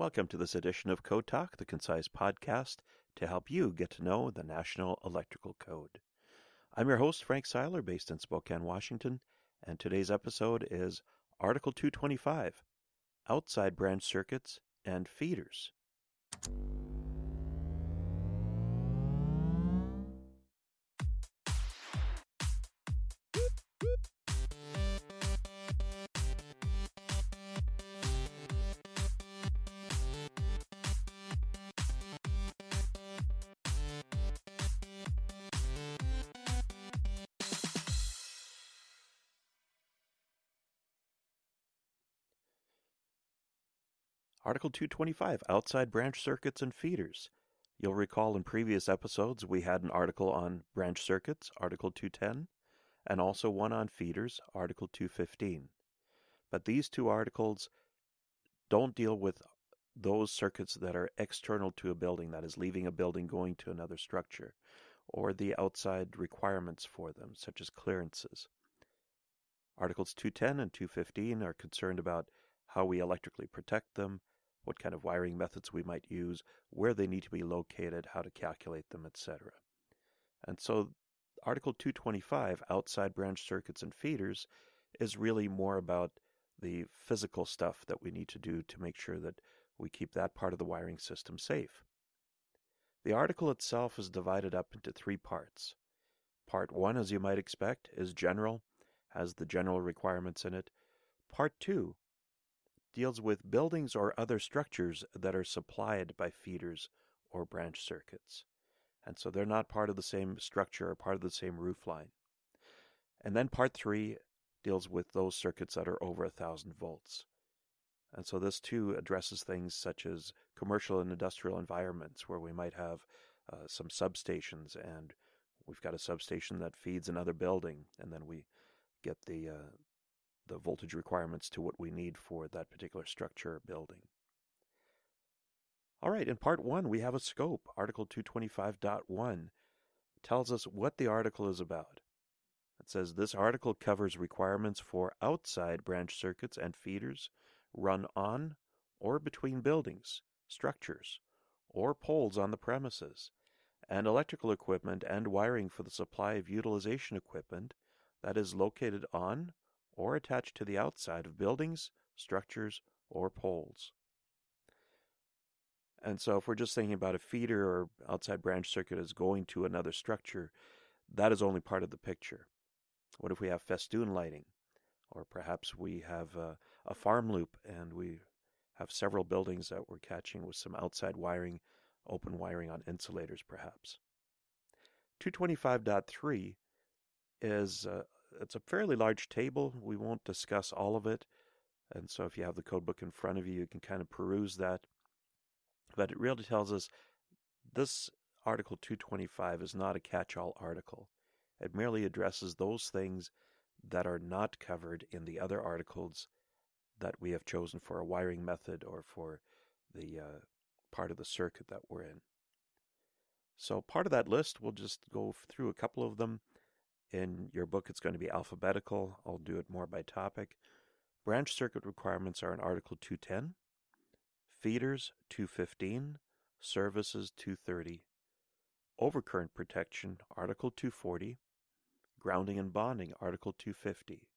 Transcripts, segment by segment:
Welcome to this edition of Code Talk, the concise podcast to help you get to know the National Electrical Code. I'm your host, Frank Seiler, based in Spokane, Washington, and today's episode is Article 225 Outside Branch Circuits and Feeders. Article 225 Outside Branch Circuits and Feeders. You'll recall in previous episodes we had an article on branch circuits, Article 210, and also one on feeders, Article 215. But these two articles don't deal with those circuits that are external to a building, that is, leaving a building going to another structure, or the outside requirements for them, such as clearances. Articles 210 and 215 are concerned about how we electrically protect them, what kind of wiring methods we might use, where they need to be located, how to calculate them, etc. And so Article 225, outside branch circuits and feeders, is really more about the physical stuff that we need to do to make sure that we keep that part of the wiring system safe. The article itself is divided up into three parts. Part 1, as you might expect, is general, has the general requirements in it. Part 2 deals with buildings or other structures that are supplied by feeders or branch circuits. And so they're not part of the same structure or part of the same roof line. And then part three deals with those circuits that are over a thousand volts. And so this too addresses things such as commercial and industrial environments where we might have uh, some substations and we've got a substation that feeds another building and then we get the uh, the voltage requirements to what we need for that particular structure building. All right, in part one, we have a scope. Article 225.1 tells us what the article is about. It says this article covers requirements for outside branch circuits and feeders run on or between buildings, structures, or poles on the premises, and electrical equipment and wiring for the supply of utilization equipment that is located on or attached to the outside of buildings, structures, or poles. And so, if we're just thinking about a feeder or outside branch circuit as going to another structure, that is only part of the picture. What if we have festoon lighting? Or perhaps we have a, a farm loop and we have several buildings that we're catching with some outside wiring, open wiring on insulators, perhaps. 225.3 is it's a fairly large table. We won't discuss all of it. And so if you have the code book in front of you, you can kind of peruse that. But it really tells us this Article 225 is not a catch all article. It merely addresses those things that are not covered in the other articles that we have chosen for a wiring method or for the uh, part of the circuit that we're in. So, part of that list, we'll just go through a couple of them. In your book, it's going to be alphabetical. I'll do it more by topic. Branch circuit requirements are in Article 210, feeders 215, services 230, overcurrent protection Article 240, grounding and bonding Article 250,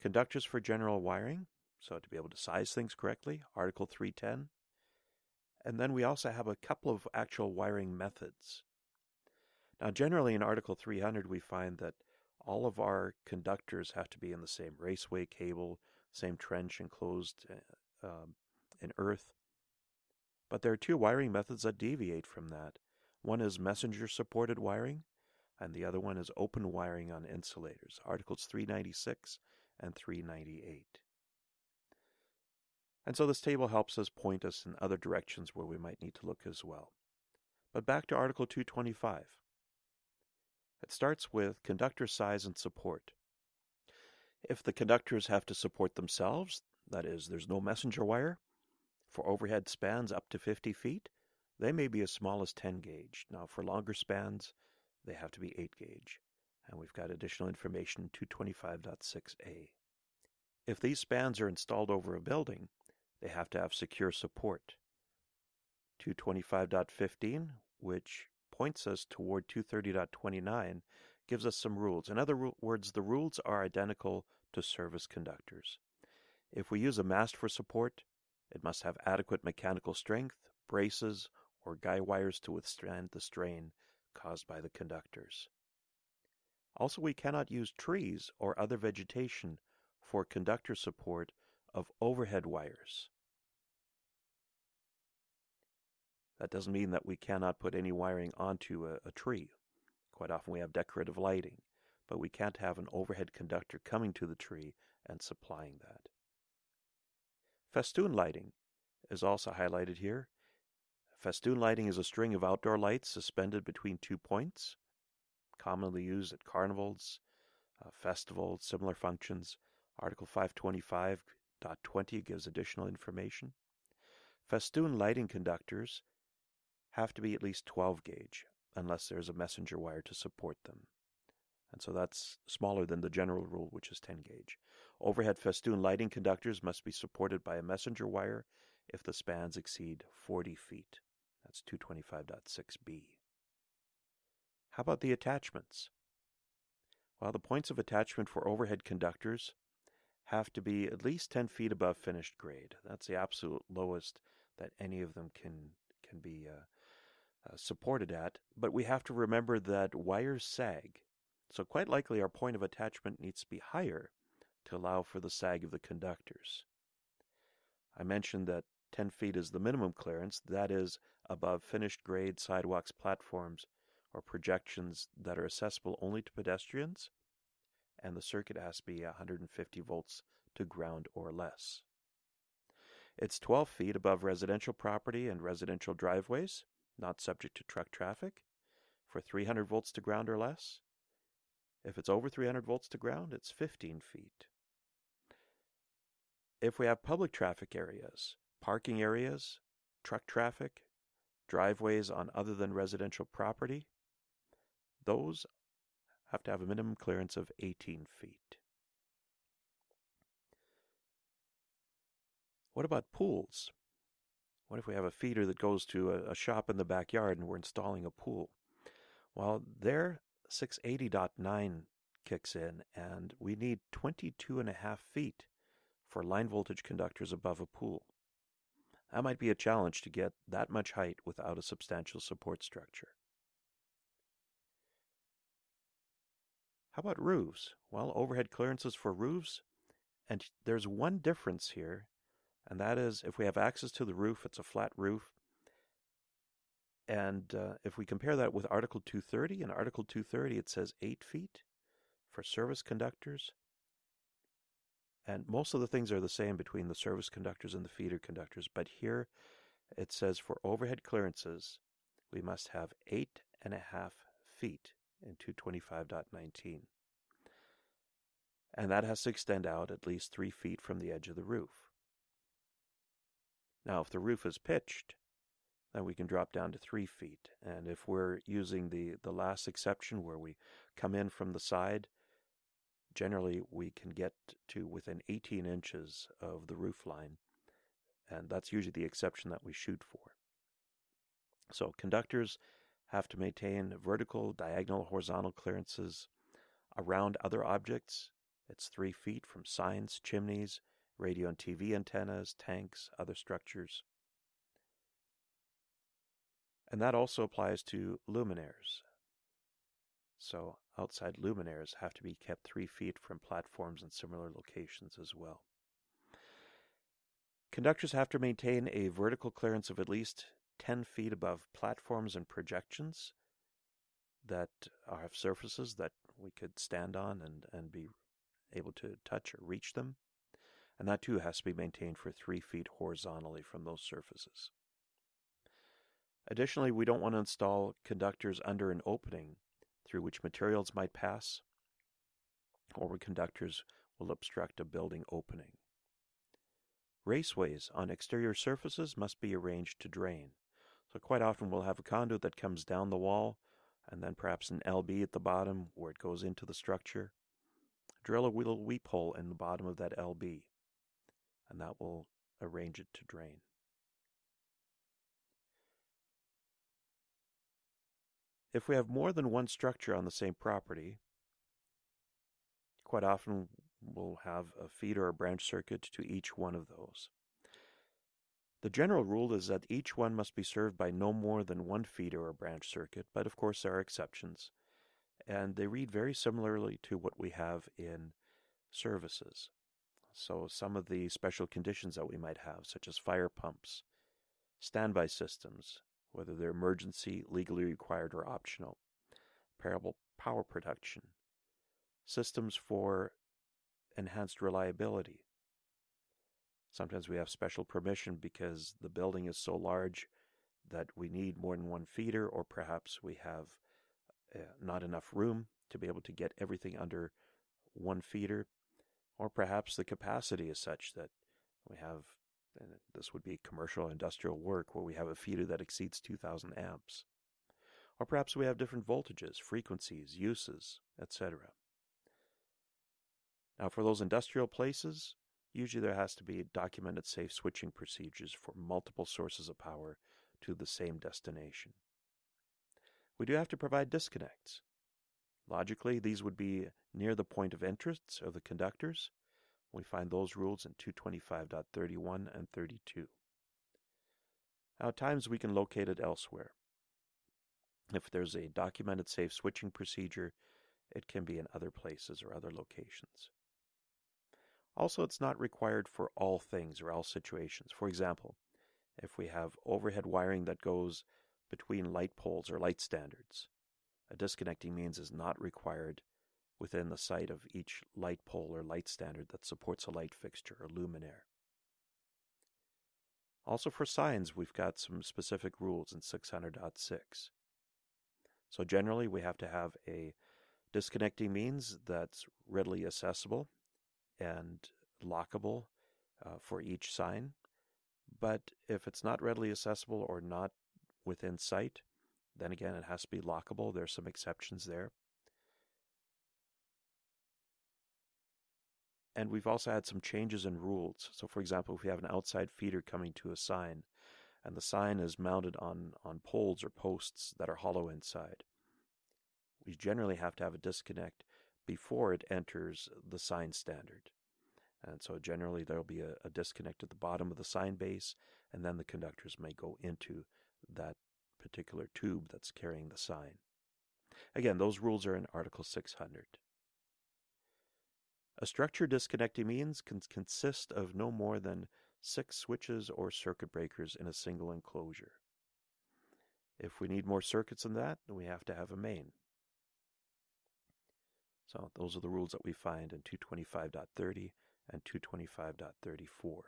conductors for general wiring, so to be able to size things correctly, Article 310, and then we also have a couple of actual wiring methods. Now, generally in Article 300, we find that all of our conductors have to be in the same raceway cable, same trench enclosed uh, um, in earth. But there are two wiring methods that deviate from that. One is messenger supported wiring, and the other one is open wiring on insulators, Articles 396 and 398. And so this table helps us point us in other directions where we might need to look as well. But back to Article 225. It starts with conductor size and support. If the conductors have to support themselves, that is, there's no messenger wire, for overhead spans up to 50 feet, they may be as small as 10 gauge. Now, for longer spans, they have to be 8 gauge. And we've got additional information 225.6a. If these spans are installed over a building, They have to have secure support. 225.15, which points us toward 230.29, gives us some rules. In other words, the rules are identical to service conductors. If we use a mast for support, it must have adequate mechanical strength, braces, or guy wires to withstand the strain caused by the conductors. Also, we cannot use trees or other vegetation for conductor support of overhead wires. That doesn't mean that we cannot put any wiring onto a, a tree. Quite often we have decorative lighting, but we can't have an overhead conductor coming to the tree and supplying that. Festoon lighting is also highlighted here. Festoon lighting is a string of outdoor lights suspended between two points, commonly used at carnivals, uh, festivals, similar functions. Article 525.20 gives additional information. Festoon lighting conductors have to be at least 12 gauge unless there's a messenger wire to support them. And so that's smaller than the general rule, which is 10 gauge. Overhead festoon lighting conductors must be supported by a messenger wire if the spans exceed 40 feet. That's 225.6b. How about the attachments? Well, the points of attachment for overhead conductors have to be at least 10 feet above finished grade. That's the absolute lowest that any of them can can be uh, uh, supported at, but we have to remember that wires sag. So quite likely our point of attachment needs to be higher to allow for the sag of the conductors. I mentioned that 10 feet is the minimum clearance, that is above finished grade sidewalks, platforms, or projections that are accessible only to pedestrians, and the circuit has to be 150 volts to ground or less. It's 12 feet above residential property and residential driveways, not subject to truck traffic, for 300 volts to ground or less. If it's over 300 volts to ground, it's 15 feet. If we have public traffic areas, parking areas, truck traffic, driveways on other than residential property, those have to have a minimum clearance of 18 feet. What about pools? What if we have a feeder that goes to a, a shop in the backyard and we're installing a pool? Well, there 680.9 kicks in, and we need 22 and a half feet for line voltage conductors above a pool. That might be a challenge to get that much height without a substantial support structure. How about roofs? Well, overhead clearances for roofs, and there's one difference here and that is if we have access to the roof, it's a flat roof. And uh, if we compare that with Article 230, in Article 230 it says 8 feet for service conductors. And most of the things are the same between the service conductors and the feeder conductors, but here it says for overhead clearances, we must have eight and a half feet in 225.19. And that has to extend out at least three feet from the edge of the roof. Now, if the roof is pitched, then we can drop down to three feet. And if we're using the, the last exception where we come in from the side, generally we can get to within 18 inches of the roof line. And that's usually the exception that we shoot for. So conductors have to maintain vertical, diagonal, horizontal clearances around other objects. It's three feet from signs, chimneys, radio and TV antennas, tanks, other structures. And that also applies to luminaires. So outside luminaires have to be kept three feet from platforms and similar locations as well. Conductors have to maintain a vertical clearance of at least 10 feet above platforms and projections that have surfaces that we could stand on and, and be able to touch or reach them and that too has to be maintained for three feet horizontally from those surfaces. Additionally, we don't want to install conductors under an opening through which materials might pass, or where conductors will obstruct a building opening. Raceways on exterior surfaces must be arranged to drain. So quite often we'll have a conduit that comes down the wall and then perhaps an LB at the bottom where it goes into the structure. Drill a little weep hole in the bottom of that LB and that will arrange it to drain. If we have more than one structure on the same property, quite often we'll have a feeder or a branch circuit to each one of those. The general rule is that each one must be served by no more than one feeder or branch circuit, but of course there are exceptions, and they read very similarly to what we have in services. So some of the special conditions that we might have, such as fire pumps, standby systems, whether they're emergency, legally required, or optional, parallel power production, systems for enhanced reliability, Sometimes we have special permission because the building is so large that we need more than one feeder, or perhaps we have uh, not enough room to be able to get everything under one feeder, or perhaps the capacity is such that we have, and this would be commercial industrial work, where we have a feeder that exceeds 2000 amps. Or perhaps we have different voltages, frequencies, uses, etc. Now, for those industrial places, Usually there has to be documented safe switching procedures for multiple sources of power to the same destination. We do have to provide disconnects. Logically, these would be near the point of entrance of the conductors. We find those rules in 225.31 and 32. Now, at times we can locate it elsewhere. If there's a documented safe switching procedure, it can be in other places or other locations. Also, it's not required for all things or all situations. For example, if we have overhead wiring that goes between light poles or light standards, a disconnecting means is not required within the sight of each light pole or light standard that supports a light fixture or luminaire. Also for signs, we've got some specific rules in 600.6. So generally, we have to have a disconnecting means that's readily accessible and lockable uh, for each sign. But if it's not readily accessible or not within sight, then again, it has to be lockable. There's some exceptions there. And we've also had some changes in rules. So, for example, if we have an outside feeder coming to a sign, and the sign is mounted on, on poles or posts that are hollow inside, we generally have to have a disconnect before it enters the sign standard. And so generally there'll be a, a, disconnect at the bottom of the sign base, and then the conductors may go into that particular tube that's carrying the sign. Again, those rules are in Article 600. A structure disconnecting means can consist of no more than six switches or circuit breakers in a single enclosure. If we need more circuits than that, we have to have a main. So those are the rules that we find in 225.30 and 225.34.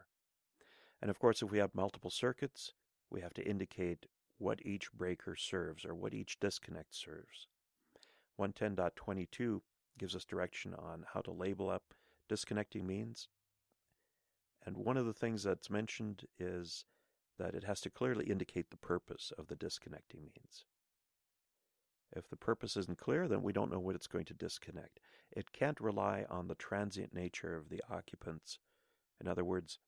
And of course, if we have multiple circuits, we have to indicate what each breaker serves or what each disconnect serves. 110.22 gives us direction on how to label up disconnecting means. And one of the things that's mentioned is that it has to clearly indicate the purpose of the disconnecting means. If the purpose isn't clear, then we don't know what it's going to disconnect. It can't rely on the transient nature of the occupants. In other words,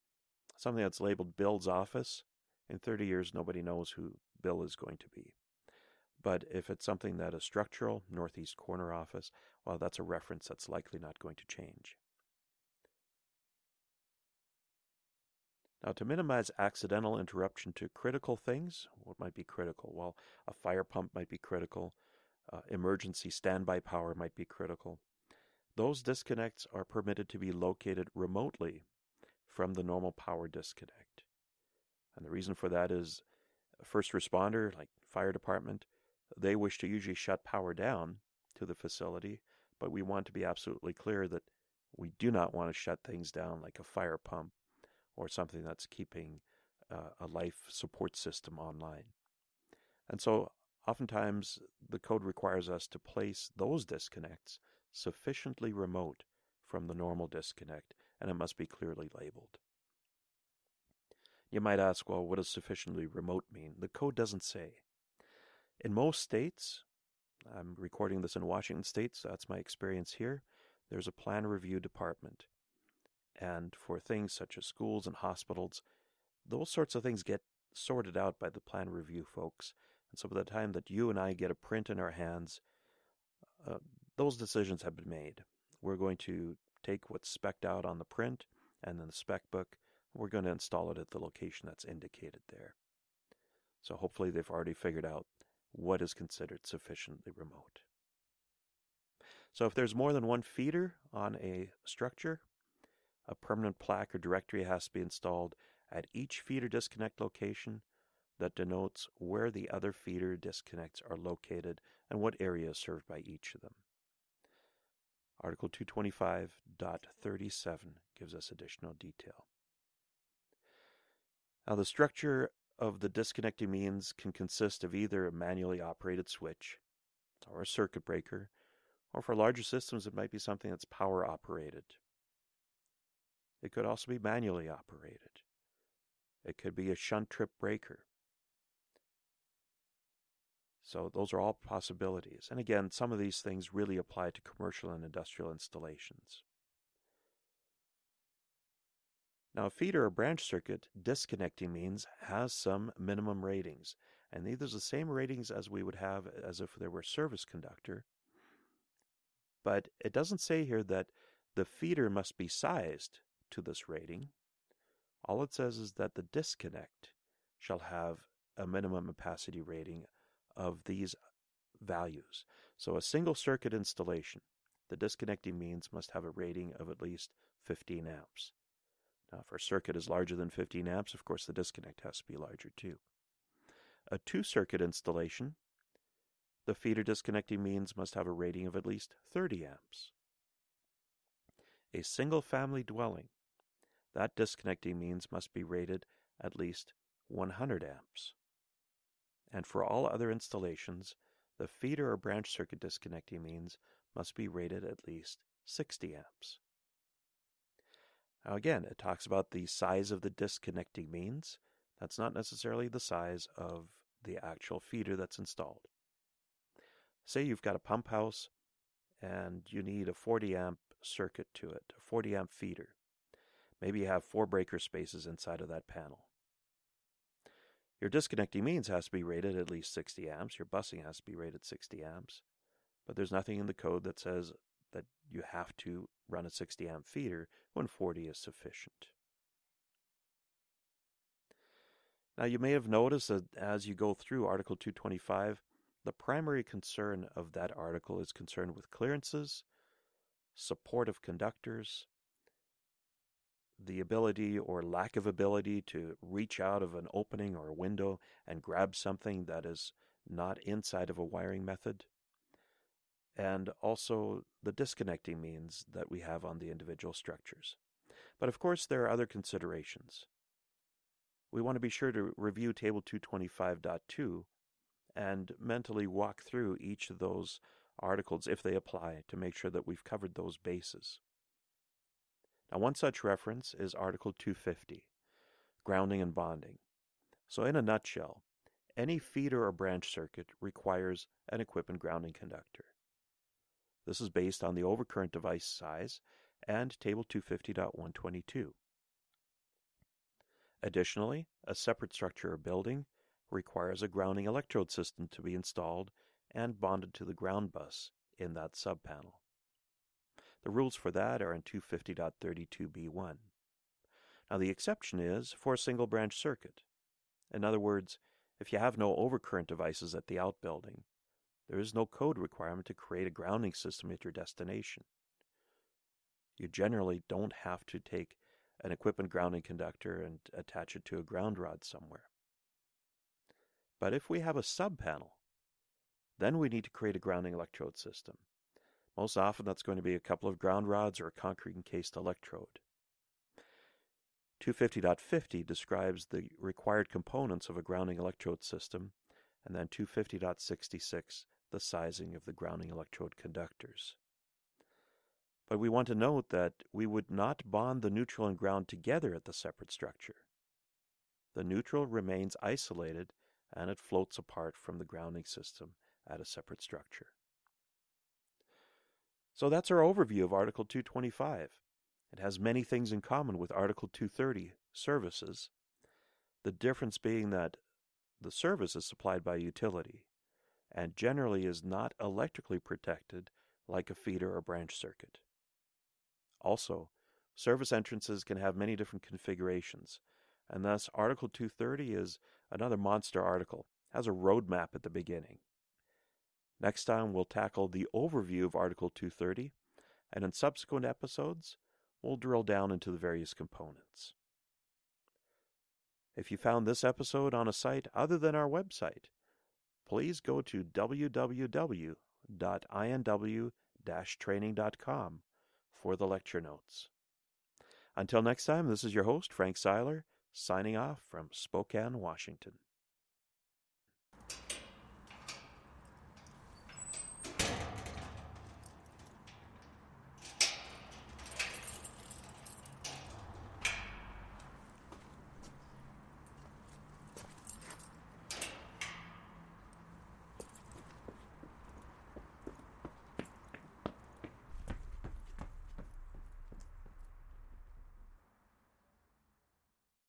something that's labeled Bill's office, in 30 years, nobody knows who Bill is going to be. But if it's something that is structural, northeast corner office, well, that's a reference that's likely not going to change. Now, to minimize accidental interruption to critical things, what might be critical? Well, a fire pump might be critical, uh, emergency standby power might be critical. Those disconnects are permitted to be located remotely from the normal power disconnect. And the reason for that is first responder, like fire department, they wish to usually shut power down to the facility, but we want to be absolutely clear that we do not want to shut things down like a fire pump or something that's keeping uh, a life support system online. And so Oftentimes, the code requires us to place those disconnects sufficiently remote from the normal disconnect, and it must be clearly labeled. You might ask, well, what does sufficiently remote mean? The code doesn't say. In most states, I'm recording this in Washington state, so that's my experience here, there's a plan review department. And for things such as schools and hospitals, those sorts of things get sorted out by the plan review folks. And so by the time that you and I get a print in our hands, uh, those decisions have been made. We're going to take what's specced out on the print and then the spec book. We're going to install it at the location that's indicated there. So hopefully they've already figured out what is considered sufficiently remote. So if there's more than one feeder on a structure, a permanent plaque or directory has to be installed at each feeder disconnect location that denotes where the other feeder disconnects are located and what area is served by each of them. Article 225.37 gives us additional detail. Now, the structure of the disconnecting means can consist of either a manually operated switch or a circuit breaker, or for larger systems, it might be something that's power operated. It could also be manually operated. It could be a shunt trip breaker. So those are all possibilities. And again, some of these things really apply to commercial and industrial installations. Now, a feeder or branch circuit disconnecting means has some minimum ratings, and these are the same ratings as we would have as if there were a service conductor. But it doesn't say here that the feeder must be sized to this rating. All it says is that the disconnect shall have a minimum capacity rating of these values. So a single circuit installation, the disconnecting means must have a rating of at least 15 amps. Now, if our circuit is larger than 15 amps, of course the disconnect has to be larger too. A two circuit installation, the feeder disconnecting means must have a rating of at least 30 amps. A single family dwelling, that disconnecting means must be rated at least 100 amps. And for all other installations, the feeder or branch circuit disconnecting means must be rated at least 60 amps. Now, again, it talks about the size of the disconnecting means. That's not necessarily the size of the actual feeder that's installed. Say you've got a pump house and you need a 40 amp circuit to it, a 40 amp feeder. Maybe you have four breaker spaces inside of that panel. Your disconnecting means has to be rated at least 60 amps. Your busing has to be rated 60 amps. But there's nothing in the code that says you have to run a 60 amp feeder when 40 is sufficient. Now, you may have noticed that as you go through Article 225, the primary concern of that article is concerned with clearances, support of conductors, the ability or lack of ability to reach out of an opening or a window and grab something that is not inside of a wiring method, and also the disconnecting means that we have on the individual structures. But of course, there are other considerations. We want to be sure to review Table 225.2 and mentally walk through each of those articles if they apply to make sure that we've covered those bases. Now, one such reference is Article 250, grounding and bonding. So, in a nutshell, any feeder or branch circuit requires an equipment grounding conductor. This is based on the overcurrent device size and Table 250.122. Additionally, a separate structure or building requires a grounding electrode system to be installed and bonded to the ground bus in that subpanel. The rules for that are in 250.32b1. Now, the exception is for a single branch circuit. In other words, if you have no overcurrent devices at the outbuilding, there is no code requirement to create a grounding system at your destination. You generally don't have to take an equipment grounding conductor and attach it to a ground rod somewhere. But if we have a subpanel, then we need to create a grounding electrode system. Most often that's going to be a couple of ground rods or a concrete encased electrode. 250.50 describes the required components of a grounding electrode system, and then 250.66 the sizing of the grounding electrode conductors. But we want to note that we would not bond the neutral and ground together at the separate structure. The neutral remains isolated and it floats apart from the grounding system at a separate structure. So that's our overview of Article 225. It has many things in common with Article 230, services, the difference being that the service is supplied by utility and generally is not electrically protected like a feeder or branch circuit. Also, service entrances can have many different configurations, and thus Article 230 is another monster article, has a roadmap at the beginning. Next time we'll tackle the overview of Article 230, and in subsequent episodes, we'll drill down into the various components. If you found this episode on a site other than our website, please go to www.inw-training.com for the lecture notes. Until next time, this is your host, Frank Seiler, signing off from Spokane, Washington.